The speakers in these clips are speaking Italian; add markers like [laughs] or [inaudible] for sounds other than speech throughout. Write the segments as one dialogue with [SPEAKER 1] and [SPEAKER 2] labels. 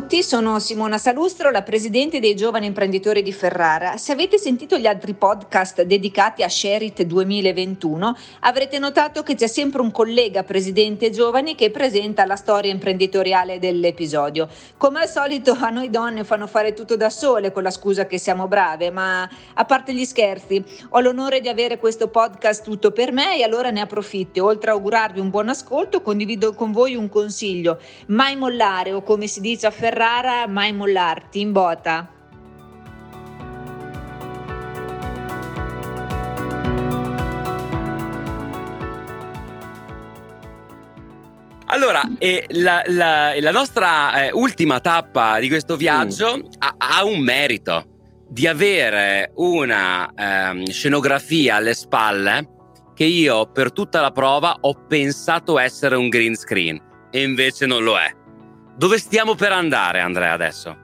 [SPEAKER 1] tutti, sono Simona Salustro, la presidente dei giovani imprenditori di Ferrara. Se avete sentito gli altri podcast dedicati a Sherit 2021, avrete notato che c'è sempre un collega presidente giovani che presenta la storia imprenditoriale dell'episodio. Come al solito a noi donne fanno fare tutto da sole con la scusa che siamo brave, ma a parte gli scherzi, ho l'onore di avere questo podcast tutto per me e allora ne approfitto. Oltre a augurarvi un buon ascolto, condivido con voi un consiglio, mai mollare o come si dice a Ferrara, mai mollarti in bota.
[SPEAKER 2] Allora, eh, la, la, la, nostra eh, ultima tappa di questo viaggio mm. ha, ha, un merito di avere una ehm, scenografia alle spalle che io per tutta la prova ho pensato essere un green screen e invece non lo è. Dove stiamo per andare, Andrea, adesso?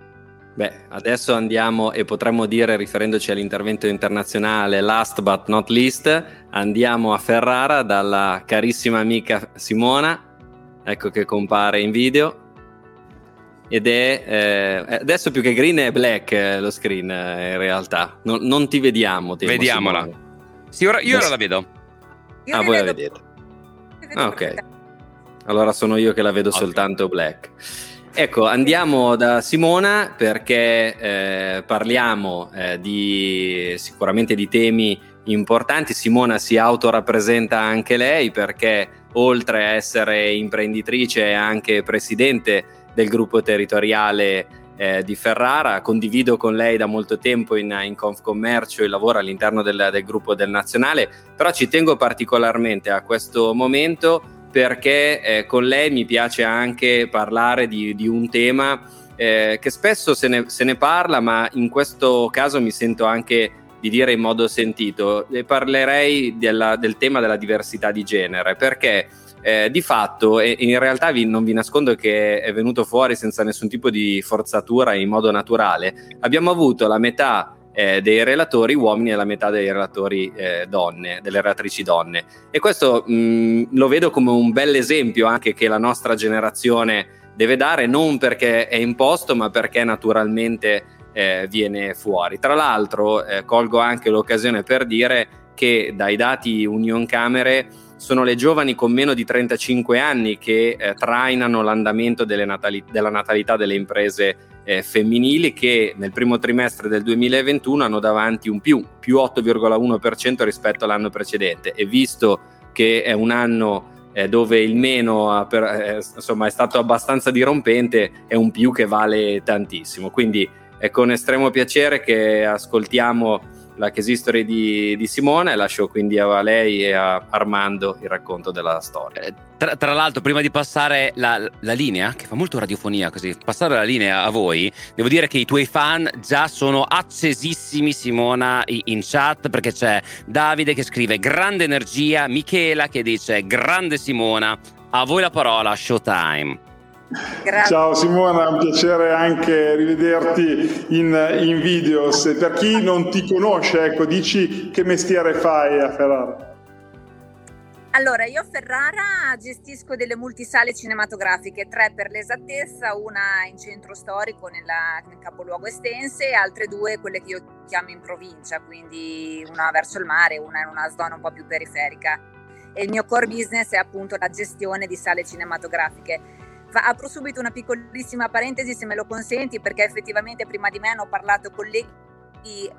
[SPEAKER 3] Beh, adesso andiamo e potremmo dire, riferendoci all'intervento internazionale, last but not least, andiamo a Ferrara dalla carissima amica Simona, ecco che compare in video. Ed è eh, adesso più che green è black eh, lo screen eh, in realtà. Non, non ti vediamo.
[SPEAKER 2] Temo, Vediamola. Simone. Sì, ora, io ora la vedo.
[SPEAKER 3] Io ah, voi la vedete. Ah, ok. Allora sono io che la vedo okay. soltanto black. Ecco, andiamo da Simona perché eh, parliamo eh, di, sicuramente di temi importanti. Simona si autorappresenta anche lei perché oltre a essere imprenditrice è anche presidente del gruppo territoriale eh, di Ferrara. Condivido con lei da molto tempo in, in Confcommercio il lavoro all'interno del, del gruppo del Nazionale, però ci tengo particolarmente a questo momento perché eh, con lei mi piace anche parlare di, di un tema eh, che spesso se ne, se ne, parla, ma in questo caso mi sento anche di dire in modo sentito. E parlerei della, del tema della diversità di genere, perché eh, di fatto, e in realtà vi, non vi nascondo che è venuto fuori senza nessun tipo di forzatura in modo naturale, abbiamo avuto la metà eh, dei relatori uomini e la metà dei relatori eh, donne, delle relatrici donne. E questo mh, mm, lo vedo come un bel esempio anche che la nostra generazione deve dare, non perché è imposto, ma perché naturalmente eh, viene fuori. Tra l'altro, eh, colgo anche l'occasione per dire che dai dati Union Camere sono le giovani con meno di 35 anni che eh, trainano l'andamento natali- della natalità delle imprese eh, femminili che nel primo trimestre del 2021 hanno davanti un più, più 8,1% rispetto all'anno precedente e visto che è un anno eh, dove il meno per, eh, insomma, è stato abbastanza dirompente, è un più che vale tantissimo. Quindi è con estremo piacere che ascoltiamo la case history di, di Simone e lascio quindi a lei e a Armando il racconto della storia. Eh,
[SPEAKER 2] tra, tra, l'altro, prima di passare la, la, linea, che fa molto radiofonia così, passare la linea a voi, devo dire che i tuoi fan già sono accesissimi, Simona, in chat, perché c'è Davide che scrive grande energia, Michela che dice grande Simona, a voi la parola, showtime.
[SPEAKER 4] Grazie. Ciao Simona, è un piacere anche rivederti in, in video. Se, per chi non ti conosce, ecco, dici che mestiere fai a Ferrara.
[SPEAKER 1] Allora, io a Ferrara gestisco delle multisale cinematografiche, tre per l'esattezza, una in centro storico nella, nel capoluogo Estense e altre due quelle che io chiamo in provincia, quindi una verso il mare e una in una zona un po' più periferica. E il mio core business è appunto la gestione di sale cinematografiche apro subito una piccolissima parentesi se me lo consenti perché effettivamente prima di me hanno parlato colleghi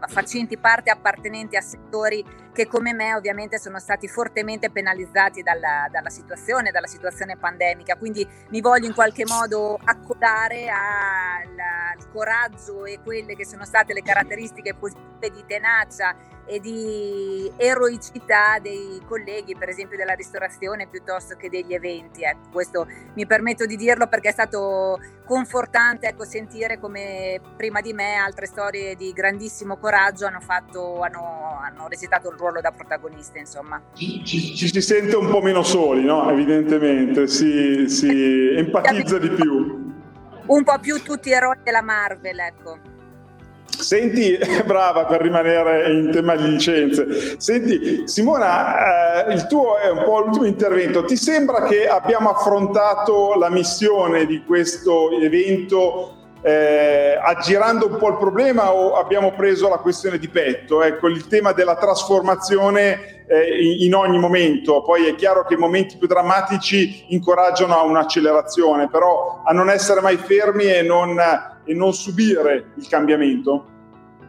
[SPEAKER 1] facenti parte appartenenti a settori che come me ovviamente sono stati fortemente penalizzati dalla, dalla, situazione, dalla situazione pandemica, quindi mi voglio in qualche modo accodare al, al coraggio e quelle che sono state le caratteristiche positive di tenacia e di eroicità dei colleghi, per esempio della ristorazione piuttosto che degli eventi. Ecco, questo mi permetto di dirlo perché è stato confortante ecco, sentire come prima di me altre storie di grandissimo coraggio hanno, fatto, hanno, hanno recitato il ruolo da protagoniste. Insomma.
[SPEAKER 4] Ci, ci, ci, si sente un po' meno soli, no? evidentemente, si, si empatizza di più.
[SPEAKER 1] Un po' più tutti eroi della Marvel, ecco.
[SPEAKER 4] Senti, [laughs] brava per rimanere in tema di licenze. Senti, Simona, eh, il tuo è un po' l'ultimo intervento. Ti sembra che abbiamo affrontato la missione di questo evento eh, aggirando un po' il problema o abbiamo preso la questione di petto? Ecco, il tema della trasformazione eh, in, ogni momento, poi è chiaro che i momenti più drammatici incoraggiano a un'accelerazione, però a non essere mai fermi e non, e non subire il cambiamento.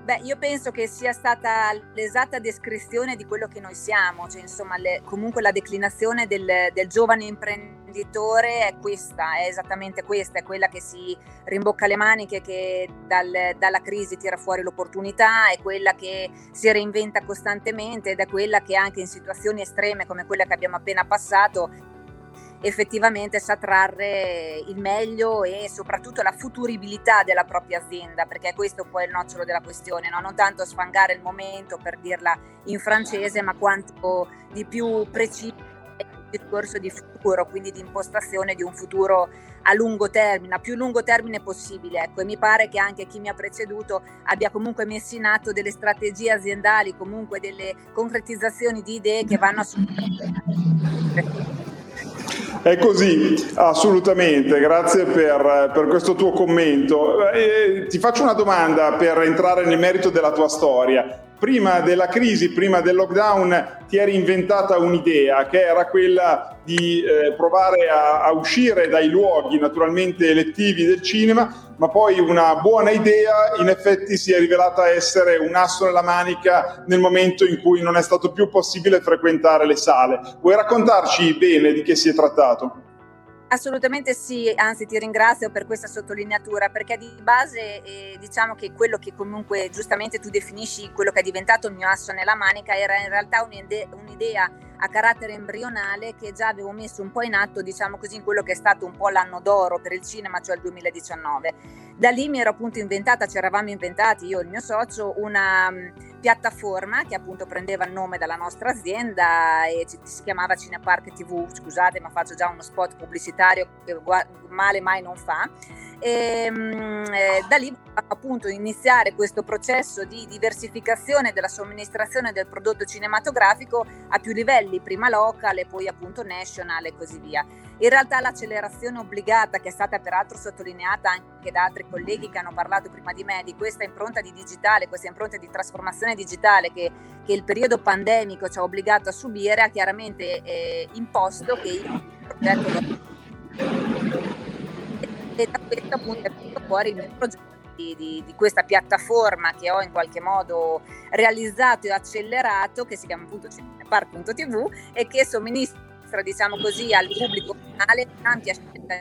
[SPEAKER 1] Beh, io penso che sia stata l'esatta descrizione di quello che noi siamo, cioè insomma le, comunque la declinazione del, del, giovane imprenditore è questa, è esattamente questa, è quella che si rimbocca le maniche, che dal, dalla crisi tira fuori l'opportunità, è quella che si reinventa costantemente ed è quella che anche in situazioni estreme come quella che abbiamo appena passato effettivamente sa trarre il meglio e soprattutto la futuribilità della propria azienda, perché questo poi è il nocciolo della questione, no? non tanto sfangare il momento per dirla in francese, ma quanto di più preciso il discorso di futuro, quindi di impostazione di un futuro a lungo termine, a più lungo termine possibile. Ecco, e mi pare che anche chi mi ha preceduto abbia comunque messo in atto delle strategie aziendali, comunque delle concretizzazioni di idee che vanno assolutamente
[SPEAKER 4] è così, assolutamente, grazie per, per questo tuo commento. Eh, ti faccio una domanda per entrare nel merito della tua storia prima della crisi, prima del lockdown, ti eri inventata un'idea che era quella di eh, provare a, a, uscire dai luoghi naturalmente elettivi del cinema, ma poi una buona idea in effetti si è rivelata essere un asso nella manica nel momento in cui non è stato più possibile frequentare le sale. Vuoi raccontarci bene di che si è trattato?
[SPEAKER 1] Assolutamente sì, anzi ti ringrazio per questa sottolineatura perché di base eh, diciamo che quello che comunque giustamente tu definisci quello che è diventato il mio asso nella manica era in realtà un'idea a carattere embrionale che già avevo messo un po' in atto, diciamo così, in quello che è stato un po' l'anno d'oro per il cinema, cioè il 2019. Da lì mi ero appunto inventata, ci eravamo inventati io e il mio socio, una um, piattaforma che appunto prendeva il nome dalla nostra azienda e ci, si chiamava Cinepark TV, scusate ma faccio già uno spot pubblicitario che male mai non fa e ehm, eh, da lì appunto iniziare questo processo di diversificazione della somministrazione del prodotto cinematografico a più livelli, prima local e poi appunto national e così via. In realtà l'accelerazione obbligata, che è stata peraltro sottolineata anche da altri colleghi che hanno parlato prima di me, di questa impronta di digitale, questa impronta di trasformazione digitale che, che il periodo pandemico ci ha obbligato a subire, ha chiaramente eh, imposto che il progetto e da questo appunto è venuto fuori il mio progetto di, di, questa piattaforma che ho in qualche modo realizzato e accelerato che si chiama appunto cinepark.tv e che somministra diciamo così al pubblico finale ampia scelta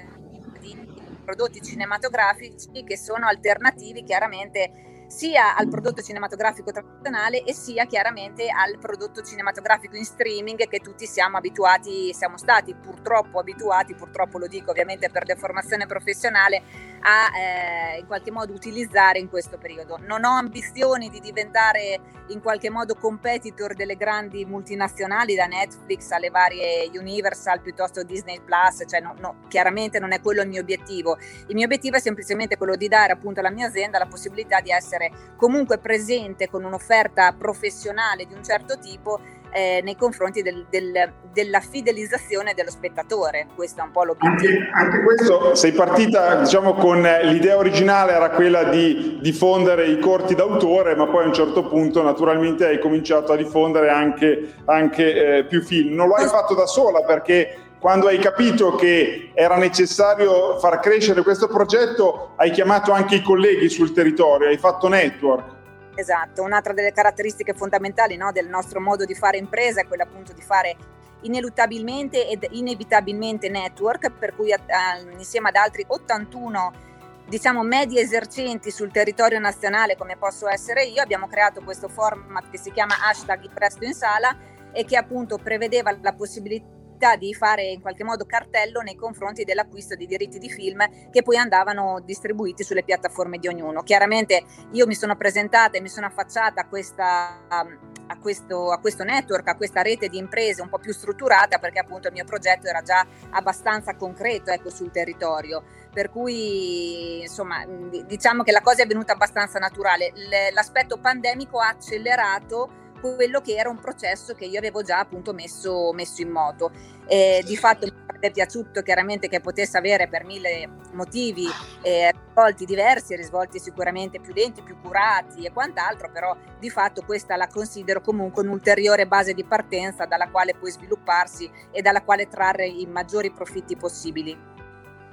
[SPEAKER 1] di prodotti cinematografici che sono alternativi chiaramente sia al prodotto cinematografico tradizionale e sia chiaramente al prodotto cinematografico in streaming che tutti siamo abituati, siamo stati purtroppo abituati, purtroppo lo dico ovviamente per deformazione professionale, a eh, in qualche modo utilizzare in questo periodo. Non ho ambizioni di diventare in qualche modo competitor delle grandi multinazionali da Netflix alle varie Universal piuttosto Disney Plus, cioè no, no, chiaramente non è quello il mio obiettivo. Il mio obiettivo è semplicemente quello di dare appunto alla mia azienda la possibilità di essere essere comunque presente con un'offerta professionale di un certo tipo eh, nei confronti del, del, della fidelizzazione dello spettatore. Questo è un po' l'obiettivo.
[SPEAKER 4] Anche, anche questo, sei partita diciamo con l'idea originale era quella di diffondere i corti d'autore, ma poi a un certo punto naturalmente hai cominciato a diffondere anche, anche eh, più film. Non lo hai fatto da sola perché quando hai capito che era necessario far crescere questo progetto, hai chiamato anche i colleghi sul territorio, hai fatto network.
[SPEAKER 1] Esatto, un'altra delle caratteristiche fondamentali no, del nostro modo di fare impresa è quella appunto di fare ineluttabilmente ed inevitabilmente network, per cui insieme ad altri 81 diciamo medi esercenti sul territorio nazionale come posso essere io, abbiamo creato questo format che si chiama hashtag presto in sala e che appunto prevedeva la possibilità di fare in qualche modo cartello nei confronti dell'acquisto di diritti di film che poi andavano distribuiti sulle piattaforme di ognuno. Chiaramente io mi sono presentata e mi sono affacciata a, questa, a, questo, a questo network, a questa rete di imprese un po' più strutturata perché appunto il mio progetto era già abbastanza concreto ecco, sul territorio. Per cui insomma diciamo che la cosa è venuta abbastanza naturale. L'aspetto pandemico ha accelerato quello che era un processo che io avevo già appunto messo, messo in moto. Eh, di fatto mi sarebbe piaciuto chiaramente che potesse avere per mille motivi eh, risvolti diversi, risvolti sicuramente più lenti, più curati e quant'altro, però di fatto questa la considero comunque un'ulteriore base di partenza dalla quale puoi svilupparsi e dalla quale trarre i maggiori profitti possibili.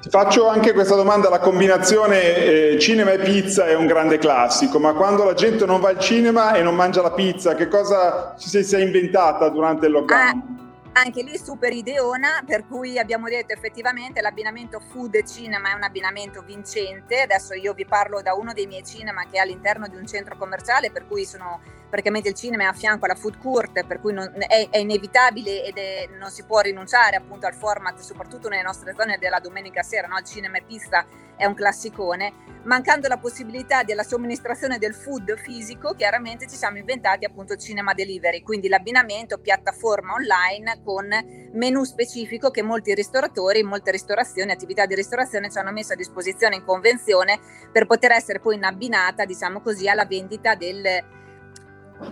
[SPEAKER 4] Faccio anche questa domanda, la combinazione eh, cinema e pizza è un grande classico, ma quando la gente non va al cinema e non mangia la pizza, che cosa ci sei, sei inventata durante il lockdown?
[SPEAKER 1] Ah anche lì super ideona, per cui abbiamo detto effettivamente l'abbinamento food e cinema è un abbinamento vincente. Adesso io vi parlo da uno dei miei cinema che è all'interno di un centro commerciale, per cui sono praticamente il cinema è a fianco alla food court, per cui non, è, è, inevitabile ed è, non si può rinunciare appunto al format, soprattutto nelle nostre zone della domenica sera, no? il cinema e pista è un classicone. Mancando la possibilità della somministrazione del food fisico, chiaramente ci siamo inventati appunto il cinema delivery, quindi l'abbinamento piattaforma online con menu specifico che molti ristoratori, molte ristorazioni, attività di ristorazione ci hanno messo a disposizione in convenzione per poter essere poi in abbinata, diciamo così, alla vendita del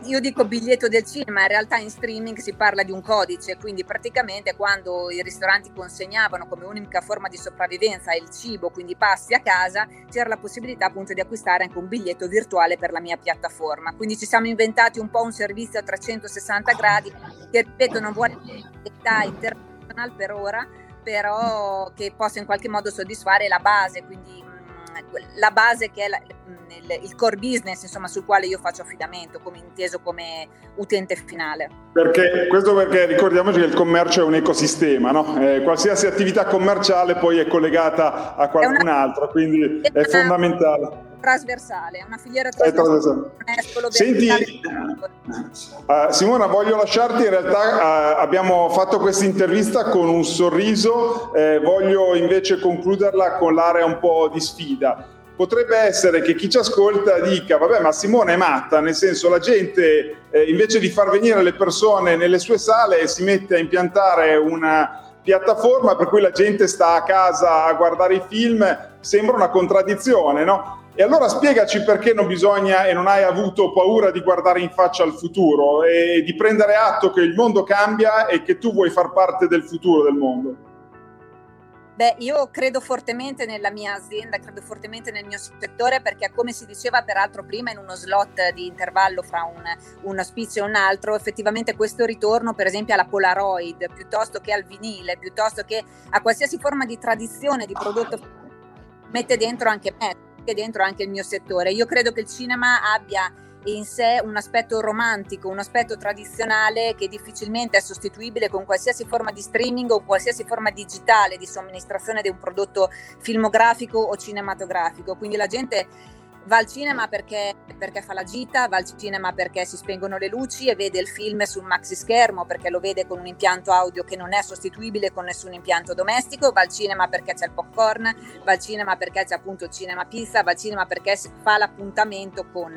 [SPEAKER 1] io dico biglietto del cinema, in realtà in streaming si parla di un codice, quindi praticamente quando i ristoranti consegnavano come unica forma di sopravvivenza il cibo, quindi passi a casa, c'era la possibilità appunto di acquistare anche un biglietto virtuale per la mia piattaforma. Quindi ci siamo inventati un po' un servizio a 360 gradi che ripeto non vuole età internazionale per ora, però che possa in qualche modo soddisfare la base, quindi la base che è la, il, il, core business insomma, sul quale io faccio affidamento, come inteso come utente finale.
[SPEAKER 4] Perché, questo perché ricordiamoci che il commercio è un ecosistema, no? eh, qualsiasi attività commerciale poi è collegata a qualcun altro, quindi è fondamentale
[SPEAKER 1] trasversale, una filiera trasversale.
[SPEAKER 4] Senti, uh, Simona, voglio lasciarti, in realtà uh, abbiamo fatto questa intervista con un sorriso, eh, voglio invece concluderla con l'area un po' di sfida. Potrebbe essere che chi ci ascolta dica, vabbè, ma Simona è matta, nel senso la gente eh, invece di far venire le persone nelle sue sale si mette a impiantare una piattaforma per cui la gente sta a casa a guardare i film, sembra una contraddizione, no? E allora spiegaci perché non bisogna e non hai avuto paura di guardare in faccia al futuro e di prendere atto che il mondo cambia e che tu vuoi far parte del futuro del mondo.
[SPEAKER 1] Beh, io credo fortemente nella mia azienda, credo fortemente nel mio settore perché come si diceva peraltro prima in uno slot di intervallo fra un, un auspizio e un altro, effettivamente questo ritorno per esempio alla Polaroid piuttosto che al vinile, piuttosto che a qualsiasi forma di tradizione di prodotto mette dentro anche me dentro anche il mio settore. Io credo che il cinema abbia in sé un aspetto romantico, un aspetto tradizionale che difficilmente è sostituibile con qualsiasi forma di streaming o qualsiasi forma digitale di somministrazione di un prodotto filmografico o cinematografico. Quindi la gente va al cinema perché, perché, fa la gita, va al cinema perché si spengono le luci e vede il film sul maxi schermo perché lo vede con un impianto audio che non è sostituibile con nessun impianto domestico, va al cinema perché c'è il popcorn, va al cinema perché c'è appunto il cinema pizza, va al cinema perché fa l'appuntamento con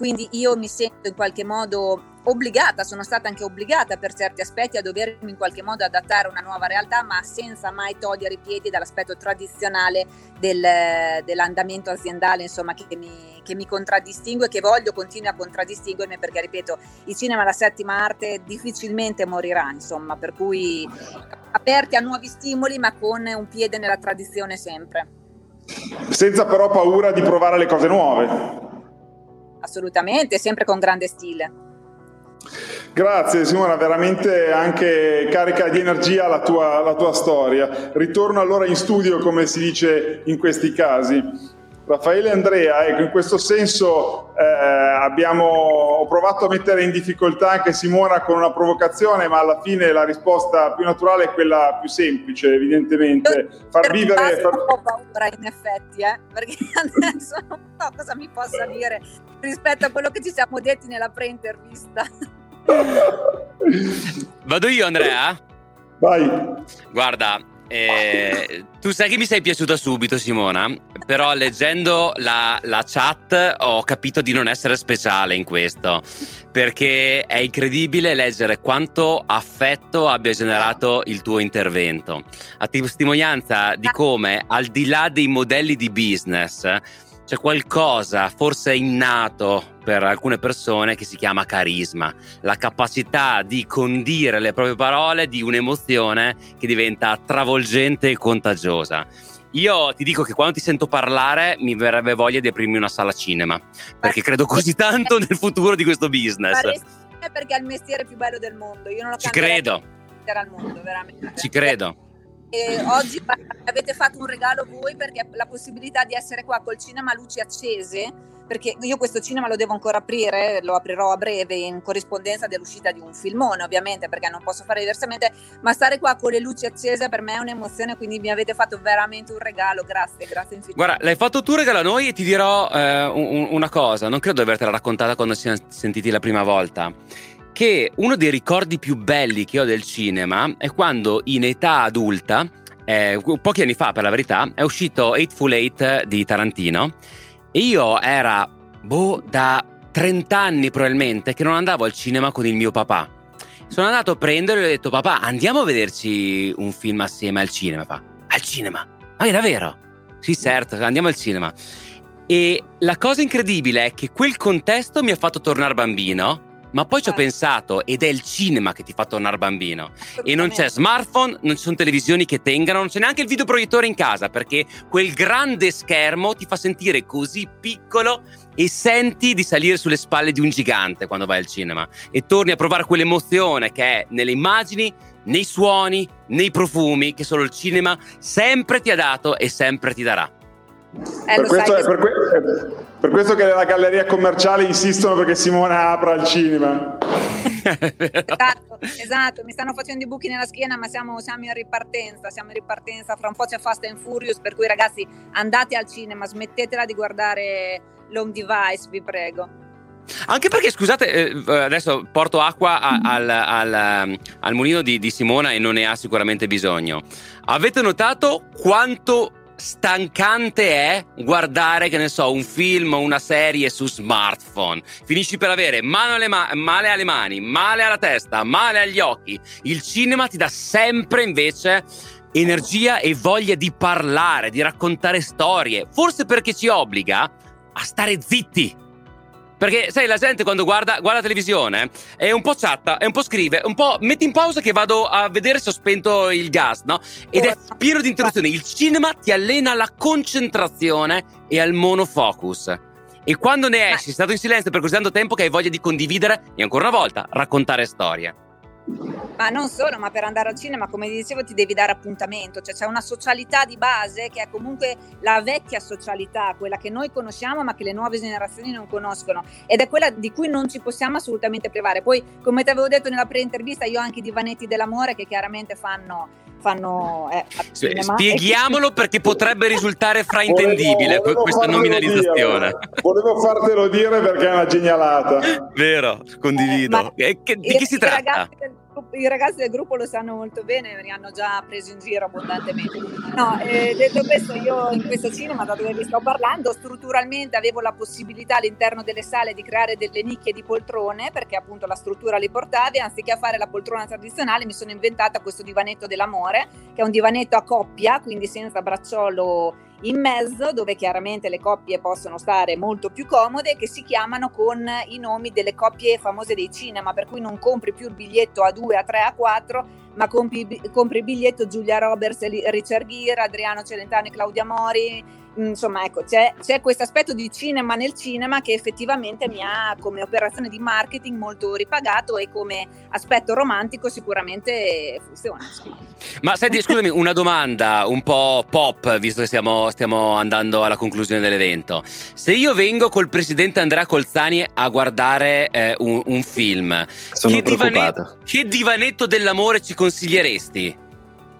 [SPEAKER 1] quindi io mi sento in qualche modo obbligata, sono stata anche obbligata per certi aspetti a dovermi in qualche modo adattare a una nuova realtà, ma senza mai togliere i piedi dall'aspetto tradizionale del, dell'andamento aziendale, insomma, che mi, che mi contraddistingue che voglio continui a contraddistinguermi perché, ripeto, il cinema la settima arte difficilmente morirà, insomma, per cui aperti a nuovi stimoli, ma con un piede nella tradizione sempre.
[SPEAKER 4] Senza però paura di provare le cose nuove
[SPEAKER 1] assolutamente, sempre con grande stile.
[SPEAKER 4] Grazie Simona, veramente anche carica di energia la tua, la tua storia. Ritorno allora in studio come si dice in questi casi. Raffaele e Andrea, ecco, in questo senso eh, abbiamo, ho provato a mettere in difficoltà anche Simona con una provocazione, ma alla fine la risposta più naturale è quella più semplice, evidentemente.
[SPEAKER 1] Far vivere... Far... un po' paura in effetti, eh? perché [laughs] adesso non so cosa mi possa dire rispetto a quello che ci siamo detti nella pre-intervista.
[SPEAKER 2] Vado io Andrea?
[SPEAKER 4] Vai.
[SPEAKER 2] Guarda, eh, tu sai che mi sei piaciuta subito, Simona, però leggendo la, la, chat ho capito di non essere speciale in questo, perché è incredibile leggere quanto affetto abbia generato il tuo intervento, a testimonianza di come, al di là dei modelli di business, c'è qualcosa forse innato per alcune persone che si chiama carisma, la capacità di condire le proprie parole di un'emozione che diventa travolgente e contagiosa. io ti dico che quando ti sento parlare mi verrebbe voglia di aprirmi una sala cinema, perché credo così tanto nel futuro di questo business.
[SPEAKER 1] Perché è il mestiere più bello del mondo. Io non lo
[SPEAKER 2] Ci credo.
[SPEAKER 1] Al mondo, veramente.
[SPEAKER 2] Ci credo.
[SPEAKER 1] E oggi avete fatto un regalo voi perché la possibilità di essere qua col cinema a luci accese perché io questo cinema lo devo ancora aprire, lo aprirò a breve in corrispondenza dell'uscita di un filmone ovviamente perché non posso fare diversamente, ma stare qua con le luci accese per me è un'emozione, quindi mi avete fatto veramente un regalo, grazie, grazie infinito.
[SPEAKER 2] Guarda, l'hai fatto tu regalo a noi e ti dirò eh, un, una cosa, non credo di avertela raccontata quando ci siamo sentiti la prima volta che uno dei ricordi più belli che ho del cinema è quando in età adulta, eh, pochi anni fa per la verità, è uscito Eightful Eight di Tarantino e io era, boh, da 30 anni probabilmente che non andavo al cinema con il mio papà. Sono andato a prendere e ho detto, papà, andiamo a vederci un film assieme al cinema. Fa, al cinema? Ma è davvero? Sì, certo, andiamo al cinema. E la cosa incredibile è che quel contesto mi ha fatto tornare bambino ma poi ci ho pensato ed è il cinema che ti fa tornare bambino. E non c'è smartphone, non ci sono televisioni che tengano, non c'è neanche il videoproiettore in casa perché quel grande schermo ti fa sentire così piccolo e senti di salire sulle spalle di un gigante quando vai al cinema e torni a provare quell'emozione che è nelle immagini, nei suoni, nei profumi che solo il cinema sempre ti ha dato e sempre ti darà.
[SPEAKER 4] Eh, per, questo, sai, per, que- per, questo, che nella galleria commerciale insistono perché Simona apra il cinema.
[SPEAKER 1] esatto, esatto, mi stanno facendo i buchi nella schiena, ma siamo, siamo, in ripartenza, siamo in ripartenza, fra un po' c'è Fast and Furious, per cui ragazzi andate al cinema, smettetela di guardare l'home device, vi prego.
[SPEAKER 2] Anche perché, scusate, eh, adesso porto acqua a, al, al, al, mulino di, di Simona e non ne ha sicuramente bisogno. Avete notato quanto stancante è guardare, che ne so, un film o una serie su smartphone. Finisci per avere alle ma- male alle mani, male alla testa, male agli occhi. Il cinema ti dà sempre invece energia e voglia di parlare, di raccontare storie. Forse perché ci obbliga a stare zitti perché, sai, la gente quando guarda, guarda la televisione è un po' chatta, è un po' scrive, un po' metti in pausa che vado a vedere se ho spento il gas, no? Ed è pieno di interruzioni. Il cinema ti allena alla concentrazione e al monofocus. E quando ne esci, sei stato in silenzio per così tanto tempo che hai voglia di condividere e ancora una volta raccontare storie.
[SPEAKER 1] Ma non solo, ma per andare al cinema, come dicevo, ti devi dare appuntamento, cioè c'è una socialità di base che è comunque la vecchia socialità, quella che noi conosciamo ma che le nuove generazioni non conoscono ed è quella di cui non ci possiamo assolutamente privare. Poi, come ti avevo detto nella pre-intervista, io ho anche i divanetti dell'amore che chiaramente fanno fanno eh,
[SPEAKER 2] spieghiamolo perché potrebbe risultare fraintendibile volevo, volevo questa nominalizzazione.
[SPEAKER 4] dire, volevo fartelo dire perché è una genialata.
[SPEAKER 2] Vero condivido. Eh, che, di chi si tratta?
[SPEAKER 1] Ragazzi, i ragazzi del gruppo lo sanno molto bene, mi hanno già preso in giro abbondantemente. No, eh, detto questo, io in questo cinema, da dove vi sto parlando, strutturalmente avevo la possibilità all'interno delle sale di creare delle nicchie di poltrone, perché appunto la struttura li portava, anziché fare la poltrona tradizionale mi sono inventata questo divanetto dell'amore, che è un divanetto a coppia, quindi senza bracciolo in mezzo dove chiaramente le coppie possono stare molto più comode che si chiamano con i nomi delle coppie famose dei cinema per cui non compri più il biglietto a 2, a 3, a 4 ma compri, compri il biglietto Giulia Roberts, Richard Gere, Adriano Celentano e Claudia Mori insomma ecco c'è, c'è questo aspetto di cinema nel cinema che effettivamente mi ha come operazione di marketing molto ripagato e come aspetto romantico sicuramente funziona
[SPEAKER 2] ma senti scusami una domanda un po' pop visto che stiamo, stiamo andando alla conclusione dell'evento. Se io vengo col presidente Andrea Colzani a guardare eh, un, un, film
[SPEAKER 3] sono che preoccupato.
[SPEAKER 2] divanetto, che divanetto dell'amore ci consiglieresti?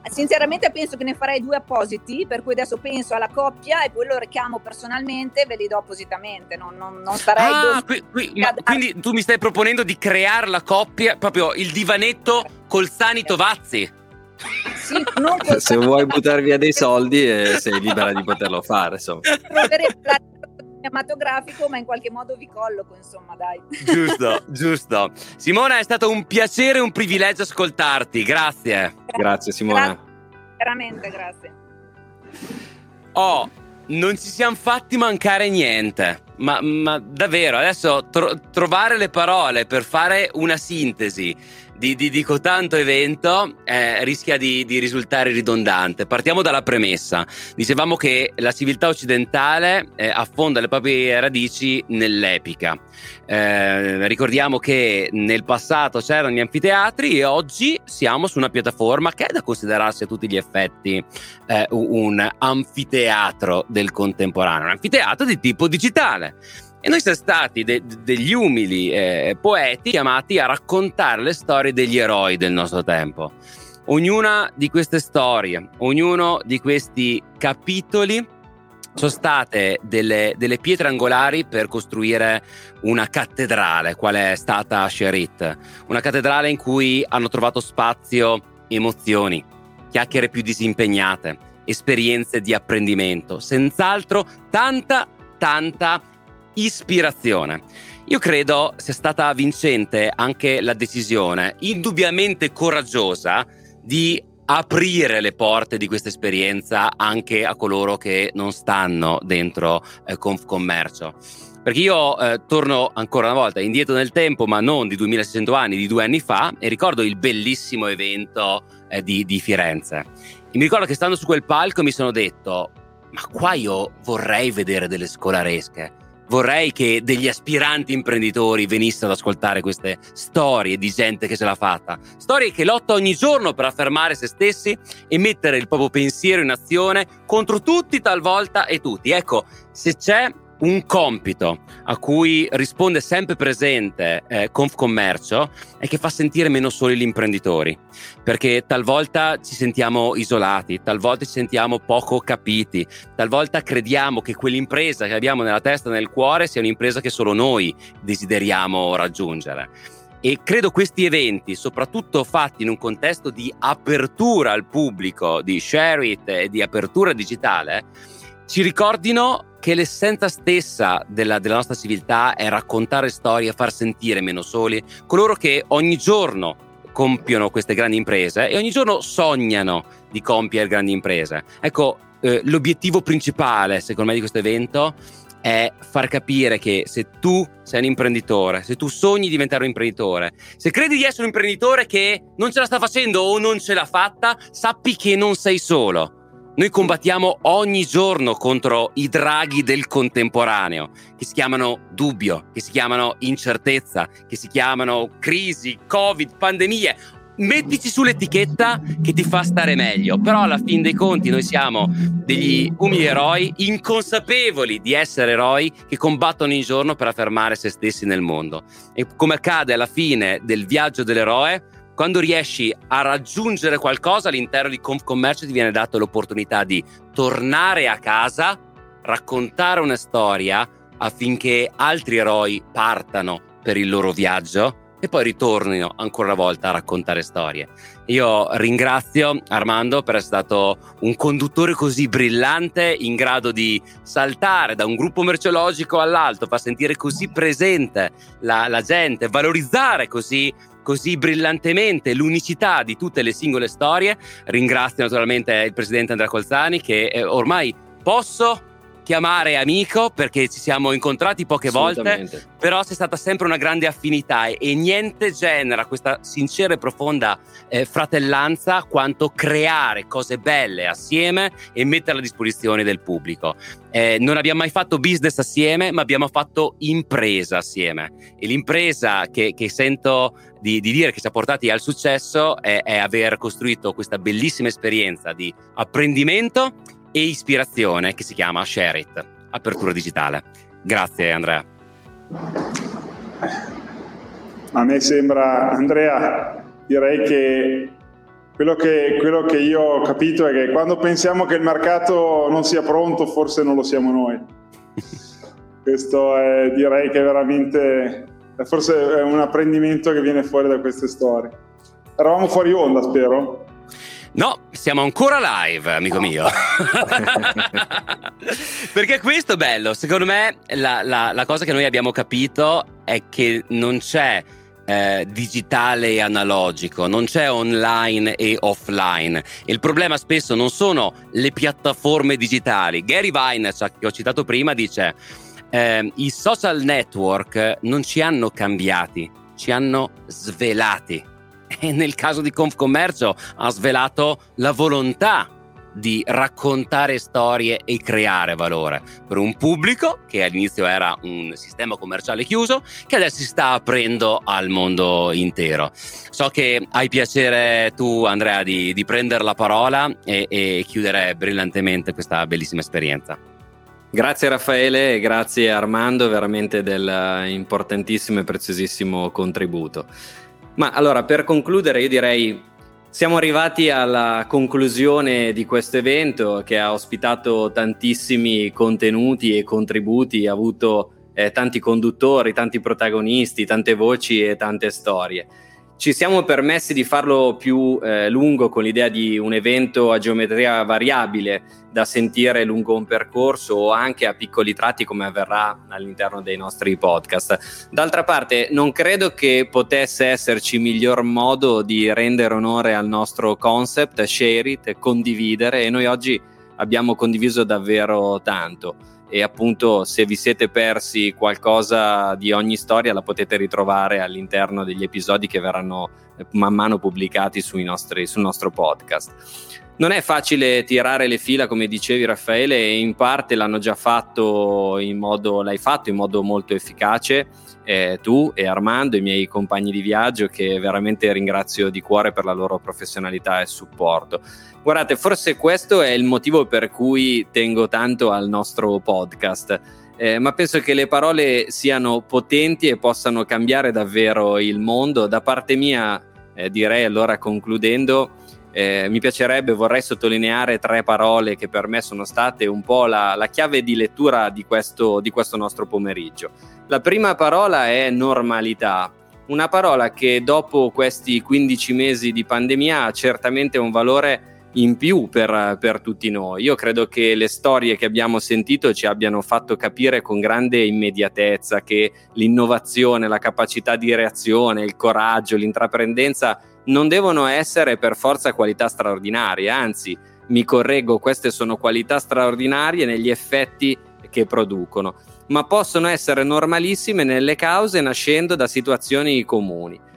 [SPEAKER 1] Sinceramente penso che ne farei due appositi, per cui adesso penso alla coppia e poi lo richiamo personalmente e ve li do appositamente, non, non, non starei...
[SPEAKER 2] Ah, qui, qui, quindi tu mi stai proponendo di creare la coppia, proprio il divanetto col Sani Tovazzi?
[SPEAKER 3] Sì, Se vuoi buttare via dei soldi eh, sei libera di poterlo fare, insomma.
[SPEAKER 1] cinematografico, ma in qualche modo vi colloco, insomma, dai.
[SPEAKER 2] Giusto, giusto. Simona, è stato un piacere e un privilegio ascoltarti. Grazie.
[SPEAKER 3] Grazie, Simona. Grazie.
[SPEAKER 1] Veramente, grazie.
[SPEAKER 2] Oh, non ci siamo fatti mancare niente. Ma, ma davvero, adesso tro- trovare le parole per fare una sintesi di, di, dico tanto evento eh, rischia di, di, risultare ridondante. Partiamo dalla premessa. Dicevamo che la civiltà occidentale eh, affonda le proprie radici nell'epica. Eh, ricordiamo che nel passato c'erano gli anfiteatri e oggi siamo su una piattaforma che è da considerarsi a tutti gli effetti eh, un anfiteatro del contemporaneo, un anfiteatro di tipo digitale. E noi siamo stati de- degli umili eh, poeti chiamati a raccontare le storie degli eroi del nostro tempo. Ognuna di queste storie, ognuno di questi capitoli sono state delle, delle, pietre angolari per costruire una cattedrale, qual è stata Sherit. Una cattedrale in cui hanno trovato spazio emozioni, chiacchiere più disimpegnate, esperienze di apprendimento, senz'altro tanta, tanta ispirazione. Io credo sia stata vincente anche la decisione, indubbiamente coraggiosa, di aprire le porte di questa esperienza anche a coloro che non stanno dentro eh, Confcommercio. Perché io eh, torno ancora una volta indietro nel tempo, ma non di 2600 anni, di due anni fa, e ricordo il bellissimo evento eh, di, di Firenze. E mi ricordo che stando su quel palco mi sono detto, ma qua io vorrei vedere delle scolaresche vorrei che degli aspiranti imprenditori venissero ad ascoltare queste storie di gente che ce l'ha fatta, storie che lotta ogni giorno per affermare se stessi e mettere il proprio pensiero in azione contro tutti talvolta e tutti. Ecco, se c'è un compito a cui risponde sempre presente eh, Confcommercio è che fa sentire meno soli gli imprenditori, perché talvolta ci sentiamo isolati, talvolta ci sentiamo poco capiti, talvolta crediamo che quell'impresa che abbiamo nella testa e nel cuore sia un'impresa che solo noi desideriamo raggiungere. E credo questi eventi, soprattutto fatti in un contesto di apertura al pubblico, di share it e di apertura digitale, ci ricordino che l'essenza stessa della, della, nostra civiltà è raccontare storie, far sentire meno soli coloro che ogni giorno compiono queste grandi imprese e ogni giorno sognano di compiere grandi imprese. Ecco, eh, l'obiettivo principale, secondo me, di questo evento è far capire che se tu sei un imprenditore, se tu sogni di diventare un imprenditore, se credi di essere un imprenditore che non ce la sta facendo o non ce l'ha fatta, sappi che non sei solo noi combattiamo ogni giorno contro i draghi del contemporaneo, che si chiamano dubbio, che si chiamano incertezza, che si chiamano crisi, covid, pandemie. Mettici sull'etichetta che ti fa stare meglio, però alla fin dei conti noi siamo degli umili eroi inconsapevoli di essere eroi che combattono ogni giorno per affermare se stessi nel mondo. E come accade alla fine del viaggio dell'eroe, quando riesci a raggiungere qualcosa all'interno di Confcommercio ti viene data l'opportunità di tornare a casa, raccontare una storia affinché altri eroi partano per il loro viaggio e poi ritornino ancora una volta a raccontare storie. Io ringrazio Armando per essere stato un conduttore così brillante, in grado di saltare da un gruppo merceologico all'altro, far sentire così presente la, la gente, valorizzare così così brillantemente l'unicità di tutte le singole storie. Ringrazio naturalmente il presidente Andrea Colzani che eh, ormai posso chiamare amico perché ci siamo incontrati poche volte, però c'è stata sempre una grande affinità e, e niente genera questa sincera e profonda eh, fratellanza quanto creare cose belle assieme e metterle a disposizione del pubblico. Eh, non abbiamo mai fatto business assieme, ma abbiamo fatto impresa assieme e l'impresa che, che sento di, di, dire che ci ha portati al successo è, è aver costruito questa bellissima esperienza di apprendimento e ispirazione che si chiama Share It, apertura digitale. Grazie Andrea.
[SPEAKER 4] A me sembra, Andrea, direi che quello, che quello che io ho capito è che quando pensiamo che il mercato non sia pronto, forse non lo siamo noi. [laughs] Questo è, direi che è veramente, forse è un apprendimento che viene fuori da queste storie. Eravamo fuori onda, spero.
[SPEAKER 2] No, siamo ancora live, amico mio. [laughs] Perché questo è bello. Secondo me la, la, la, cosa che noi abbiamo capito è che non c'è eh, digitale e analogico, non c'è online e offline. Il problema spesso non sono le piattaforme digitali. Gary Vaynerchuk, che ho citato prima, dice eh, i social network non ci hanno cambiati, ci hanno svelati e nel caso di Confcommercio ha svelato la volontà di raccontare storie e creare valore per un pubblico che all'inizio era un sistema commerciale chiuso che adesso si sta aprendo al mondo intero. So che hai piacere tu Andrea di, di prendere la parola e, e chiudere brillantemente questa bellissima esperienza.
[SPEAKER 3] Grazie Raffaele e grazie Armando veramente del importantissimo e preziosissimo contributo. Ma allora per concludere io direi siamo arrivati alla conclusione di questo evento che ha ospitato tantissimi contenuti e contributi, ha avuto eh, tanti conduttori, tanti protagonisti, tante voci e tante storie. Ci siamo permessi di farlo più eh, lungo con l'idea di un evento a geometria variabile da sentire lungo un percorso o anche a piccoli tratti come avverrà all'interno dei nostri podcast. D'altra parte non credo che potesse esserci miglior modo di rendere onore al nostro concept, share it, condividere e noi oggi abbiamo condiviso davvero tanto e appunto se vi siete persi qualcosa di ogni storia la potete ritrovare all'interno degli episodi che verranno eh, man mano pubblicati nostri, sul nostro podcast. Non è facile tirare le fila, come dicevi Raffaele, e in parte l'hanno già fatto in modo, l'hai fatto in modo molto efficace. Eh, tu e Armando, i miei compagni di viaggio, che veramente ringrazio di cuore per la loro professionalità e supporto. Guardate, forse questo è il motivo per cui tengo tanto al nostro podcast. Eh, ma penso che le parole siano potenti e possano cambiare davvero il mondo. Da parte mia, eh, direi allora concludendo, eh, mi piacerebbe, vorrei sottolineare tre parole che per me sono state un po' la, la chiave di lettura di questo, di questo nostro pomeriggio. La prima parola è normalità, una parola che dopo questi 15 mesi di pandemia ha certamente un valore in più per, per, tutti noi. Io credo che le storie che abbiamo sentito ci abbiano fatto capire con grande immediatezza che l'innovazione, la capacità di reazione, il coraggio, l'intraprendenza non devono essere per forza qualità straordinarie, anzi, mi correggo, queste sono qualità straordinarie negli effetti che producono, ma possono essere normalissime nelle cause nascendo da situazioni comuni.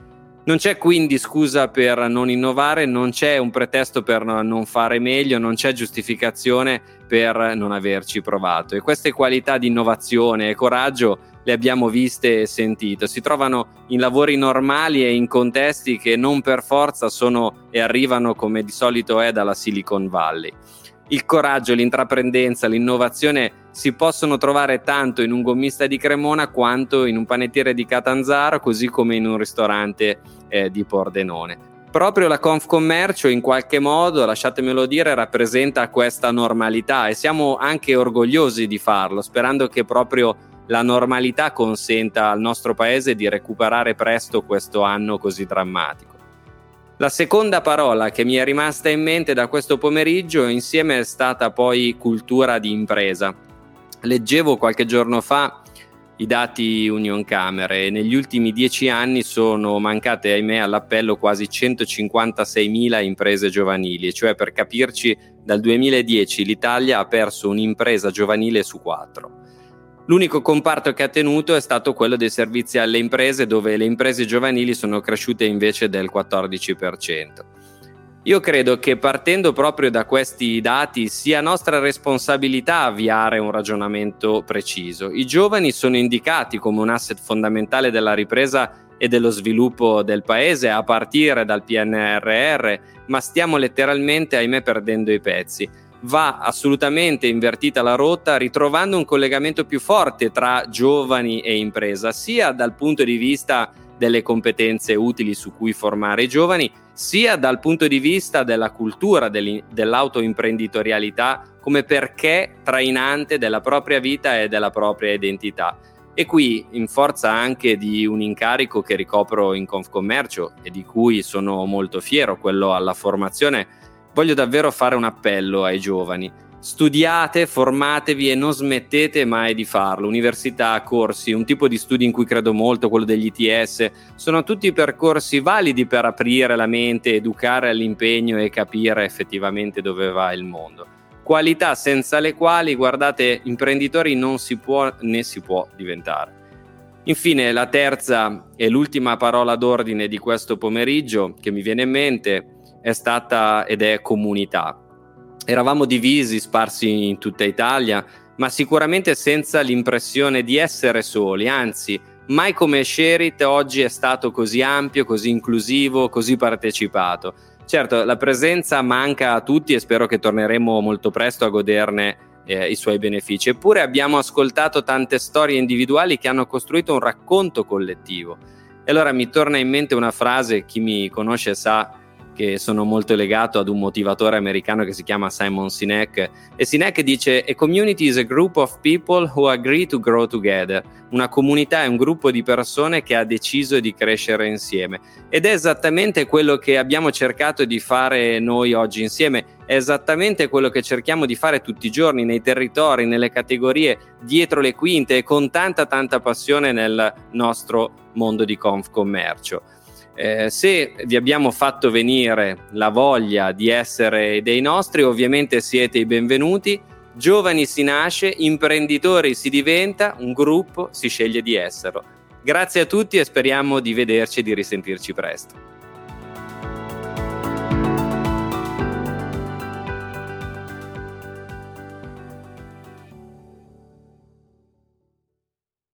[SPEAKER 3] Non c'è quindi scusa per non innovare, non c'è un pretesto per non fare meglio, non c'è giustificazione per non averci provato. E queste qualità di innovazione e coraggio le abbiamo viste e sentite. Si trovano in lavori normali e in contesti che non per forza sono e arrivano come di solito è dalla Silicon Valley il coraggio, l'intraprendenza, l'innovazione si possono trovare tanto in un gommista di Cremona quanto in un panettiere di Catanzaro, così come in un ristorante eh, di Pordenone. Proprio la Confcommercio in qualche modo, lasciatemelo dire, rappresenta questa normalità e siamo anche orgogliosi di farlo, sperando che proprio la normalità consenta al nostro paese di recuperare presto questo anno così drammatico. La seconda parola che mi è rimasta in mente da questo pomeriggio insieme è stata poi cultura di impresa. Leggevo qualche giorno fa i dati Union Camere e negli ultimi dieci anni sono mancate, ahimè, all'appello quasi 156.000 imprese giovanili, cioè per capirci dal 2010 l'Italia ha perso un'impresa giovanile su quattro. L'unico comparto che ha tenuto è stato quello dei servizi alle imprese, dove le imprese giovanili sono cresciute invece del 14%. Io credo che partendo proprio da questi dati sia nostra responsabilità avviare un ragionamento preciso. I giovani sono indicati come un asset fondamentale della ripresa e dello sviluppo del paese a partire dal PNRR, ma stiamo letteralmente, ahimè, perdendo i pezzi va assolutamente invertita la rotta, ritrovando un collegamento più forte tra giovani e impresa, sia dal punto di vista delle competenze utili su cui formare i giovani, sia dal punto di vista della cultura dell'autoimprenditorialità come perché trainante della propria vita e della propria identità. E qui, in forza anche di un incarico che ricopro in Confcommercio e di cui sono molto fiero, quello alla formazione, voglio davvero fare un appello ai giovani. Studiate, formatevi e non smettete mai di farlo. Università, corsi, un tipo di studi in cui credo molto, quello degli ITS, sono tutti percorsi validi per aprire la mente, educare all'impegno e capire effettivamente dove va il mondo. Qualità senza le quali, guardate, imprenditori non si può né si può diventare. Infine, la terza e l'ultima parola d'ordine di questo pomeriggio che mi viene in mente è stata ed è comunità. Eravamo divisi, sparsi in tutta Italia, ma sicuramente senza l'impressione di essere soli, anzi, mai come Sherit oggi è stato così ampio, così inclusivo, così partecipato. Certo, la presenza manca a tutti e spero che torneremo molto presto a goderne eh, i suoi benefici. Eppure abbiamo ascoltato tante storie individuali che hanno costruito un racconto collettivo. E allora mi torna in mente una frase, chi mi conosce sa che sono molto legato ad un motivatore americano che si chiama Simon Sinek e Sinek dice a community is a group of people who agree to grow together. Una comunità è un gruppo di persone che ha deciso di crescere insieme. Ed è esattamente quello che abbiamo cercato di fare noi oggi insieme. È esattamente quello che cerchiamo di fare tutti i giorni nei territori, nelle categorie, dietro le quinte e con tanta tanta passione nel nostro mondo di Confcommercio. Eh, se vi abbiamo fatto venire la voglia di essere dei nostri, ovviamente siete i benvenuti. Giovani si nasce, imprenditori si diventa, un gruppo si sceglie di esserlo. Grazie a tutti e speriamo di vederci e di risentirci presto.